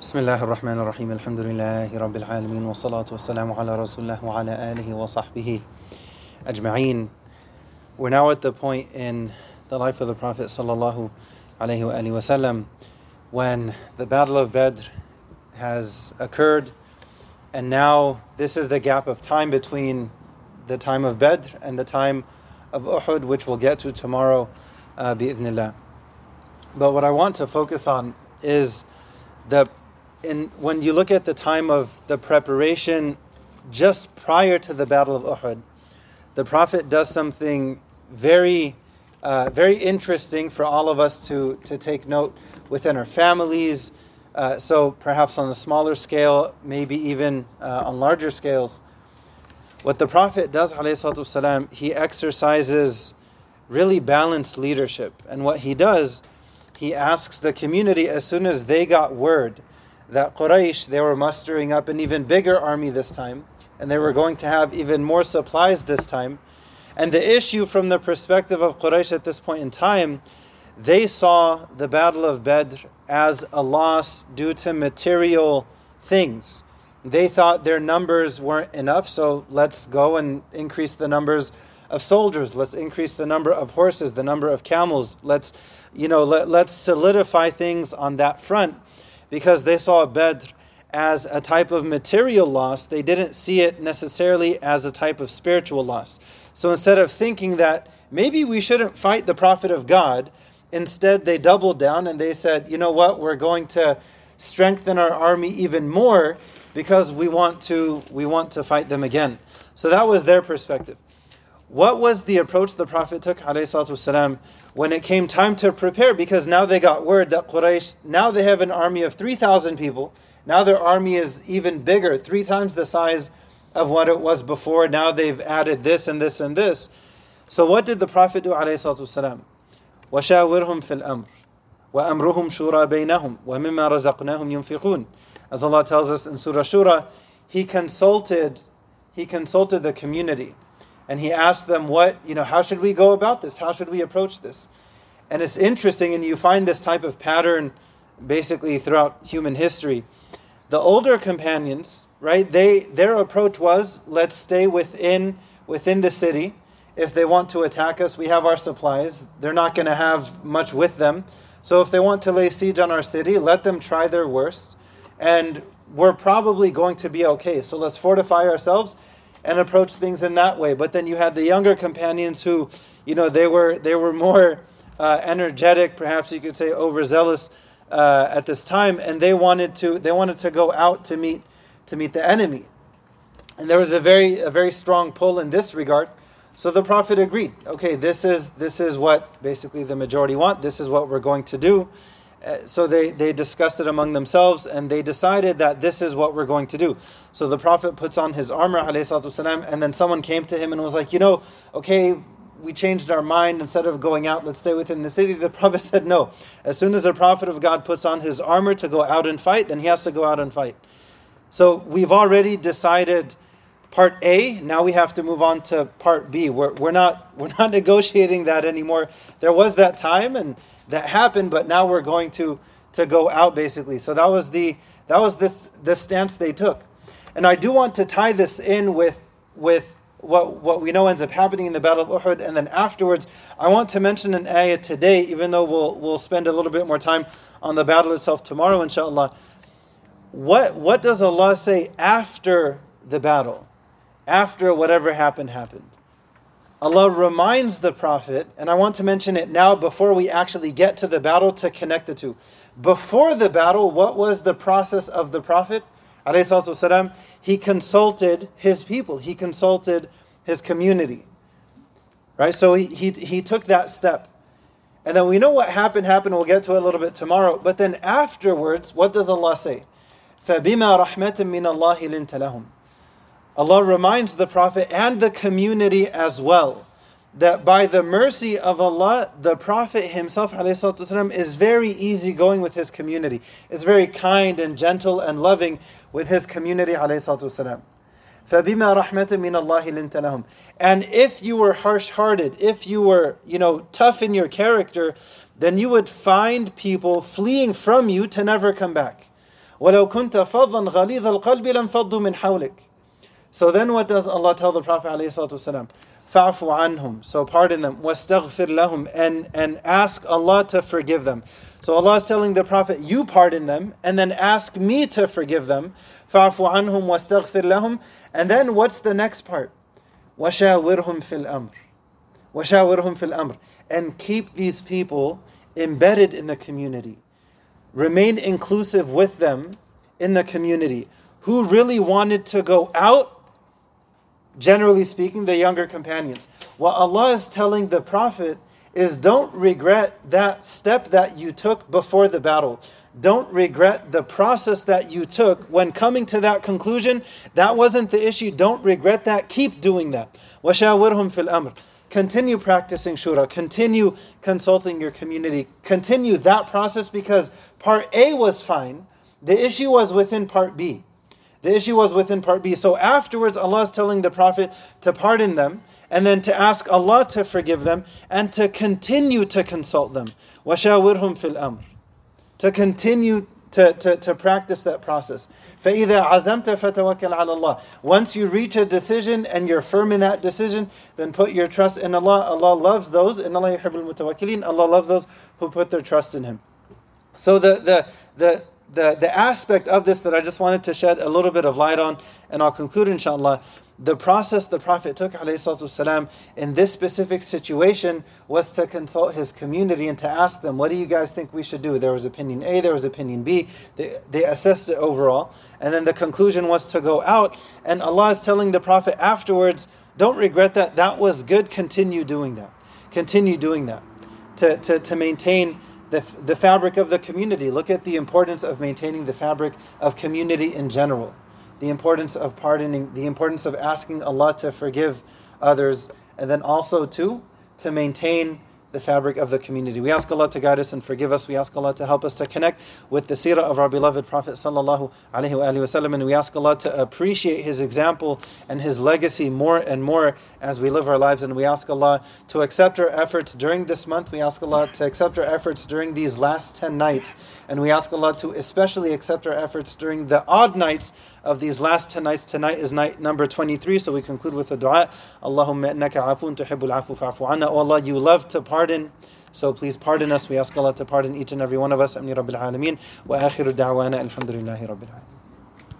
بسم الله الرحمن الرحيم الحمد لله رب العالمين والصلاة والسلام على رسول الله وعلى آله وصحبه أجمعين We're now at the point in the life of the Prophet sallallahu alaihi wasallam when the Battle of Badr has occurred and now this is the gap of time between the time of Badr and the time of Uhud which we'll get to tomorrow uh, bi'idhnillah. But what I want to focus on is the in when you look at the time of the preparation just prior to the Battle of Uhud, the Prophet does something very, uh, very interesting for all of us to, to take note within our families. Uh, so perhaps on a smaller scale, maybe even uh, on larger scales. What the Prophet does, والسلام, he exercises really balanced leadership. And what he does, he asks the community as soon as they got word that Quraysh, they were mustering up an even bigger army this time, and they were going to have even more supplies this time. And the issue from the perspective of Quraysh at this point in time, they saw the Battle of Badr as a loss due to material things. They thought their numbers weren't enough, so let's go and increase the numbers of soldiers. Let's increase the number of horses, the number of camels. Let's, you know, let, let's solidify things on that front because they saw Badr as a type of material loss, they didn't see it necessarily as a type of spiritual loss. So instead of thinking that maybe we shouldn't fight the Prophet of God, instead they doubled down and they said, you know what, we're going to strengthen our army even more because we want to we want to fight them again. So that was their perspective. What was the approach the Prophet took والسلام, when it came time to prepare? Because now they got word that Quraysh, now they have an army of 3,000 people. Now their army is even bigger, three times the size of what it was before. Now they've added this and this and this. So what did the Prophet do والسلام? وَشَاوِرْهُمْ فِي الْأَمْرِ وَأَمْرُهُمْ شُورَى بَيْنَهُمْ وَمِمَّا رَزَقْنَاهُم يُنْفِقُونَ As Allah tells us in Surah Shura, He consulted, He consulted the community and he asked them what you know how should we go about this? How should we approach this? And it's interesting and you find this type of pattern basically throughout human history. The older companions right they their approach was let's stay within within the city. If they want to attack us we have our supplies. They're not going to have much with them. So if they want to lay siege on our city let them try their worst. And we're probably going to be okay. So let's fortify ourselves and approach things in that way. But then you had the younger companions who, you know, they were they were more uh, energetic, perhaps you could say overzealous uh, at this time, and they wanted to they wanted to go out to meet to meet the enemy. And there was a very a very strong pull in this regard. So the prophet agreed. Okay, this is this is what basically the majority want. This is what we're going to do Uh, so they, they discussed it among themselves and they decided that this is what we're going to do. So the Prophet puts on his armor, والسلام, and then someone came to him and was like, You know, okay, we changed our mind. Instead of going out, let's stay within the city. The Prophet said, No. As soon as the Prophet of God puts on his armor to go out and fight, then he has to go out and fight. So we've already decided part A. Now we have to move on to part B. We're, we're not we're not negotiating that anymore. There was that time and that happened, but now we're going to to go out basically. So that was the that was this the stance they took. And I do want to tie this in with with what what we know ends up happening in the Battle of Uhud, and then afterwards, I want to mention an ayah today, even though we'll we'll spend a little bit more time on the battle itself tomorrow, inshallah. What what does Allah say after the battle? After whatever happened happened. Allah reminds the Prophet, and I want to mention it now before we actually get to the battle to connect the two. Before the battle, what was the process of the Prophet? والسلام, he consulted his people, he consulted his community. Right? So he, he, he took that step. And then we know what happened, happened. We'll get to it a little bit tomorrow. But then afterwards, what does Allah say? فَبِمَا رَحْمَةٍ مِّنَ اللَّهِ لِنْتَ لَهُمْ Allah reminds the Prophet and the community as well that by the mercy of Allah, the Prophet himself والسلام, is very easygoing with his community, is very kind and gentle and loving with his community. فَبِمَا رَحْمَةٍ مِّنَ اللَّهِ لِنْتَ لَهُمْ And if you were harsh-hearted, if you were, you know, tough in your character, then you would find people fleeing from you to never come back. وَلَوْ كُنْتَ فَضًّا غَلِيظَ الْقَلْبِ لَنْفَضُّوا مِنْ حَوْلِكَ so then what does Allah tell the Prophet ﷺ? Fa'fu anhum. So pardon them. Wastaghfir lahum. And, and ask Allah to forgive them. So Allah is telling the Prophet, you pardon them, and then ask me to forgive them. Fa'fu anhum wastaghfir lahum. And then what's the next part? Washawirhum fil amr. Washawirhum fil amr. And keep these people embedded in the community. Remain inclusive with them in the community. Who really wanted to go out Generally speaking, the younger companions. What Allah is telling the Prophet is don't regret that step that you took before the battle. Don't regret the process that you took when coming to that conclusion. That wasn't the issue. Don't regret that. Keep doing that. وَشَاوِرْهُمْ فِي الْأَمْرِ Continue practicing shura. Continue consulting your community. Continue that process because part A was fine. The issue was within part B. The issue was within part B. So afterwards, Allah is telling the Prophet to pardon them and then to ask Allah to forgive them and to continue to consult them. وَشَاوِرْهُمْ فِي الْأَمْرِ To continue to, to, to practice that process. فَإِذَا عَزَمْتَ فَتَوَكَّلْ عَلَى اللَّهِ Once you reach a decision and you're firm in that decision, then put your trust in Allah. Allah loves those. إِنَّ اللَّهَ يُحِبُّ الْمُتَوَكِّلِينَ Allah loves those who put their trust in Him. So the, the, the, the, the aspect of this that I just wanted to shed a little bit of light on, and I'll conclude inshallah, the process the Prophet took والسلام, in this specific situation was to consult his community and to ask them, what do you guys think we should do? There was opinion A, there was opinion B. They, they assessed it overall. And then the conclusion was to go out. And Allah is telling the Prophet afterwards, don't regret that. That was good. Continue doing that. Continue doing that. To, to, to maintain the, the fabric of the community. Look at the importance of maintaining the fabric of community in general the importance of pardoning, the importance of asking Allah to forgive others, and then also to to maintain the fabric of the community. We ask Allah to guide us and forgive us. We ask Allah to help us to connect with the seerah of our beloved Prophet sallallahu alaihi wasallam, and we ask Allah to appreciate his example and his legacy more and more as we live our lives. And we ask Allah to accept our efforts during this month. We ask Allah to accept our efforts during these last ten nights, and we ask Allah to especially accept our efforts during the odd nights of these last 10 nights. Tonight is night number 23, so we conclude with a dua. Allahumma innaka afun tuhibbul afu fa'fu anna. Oh Allah, you love to pardon. So please pardon us. We ask Allah to pardon each and every one of us. Amni Rabbil Alameen. Wa akhiru da'wana alhamdulillahi Rabbil Alameen.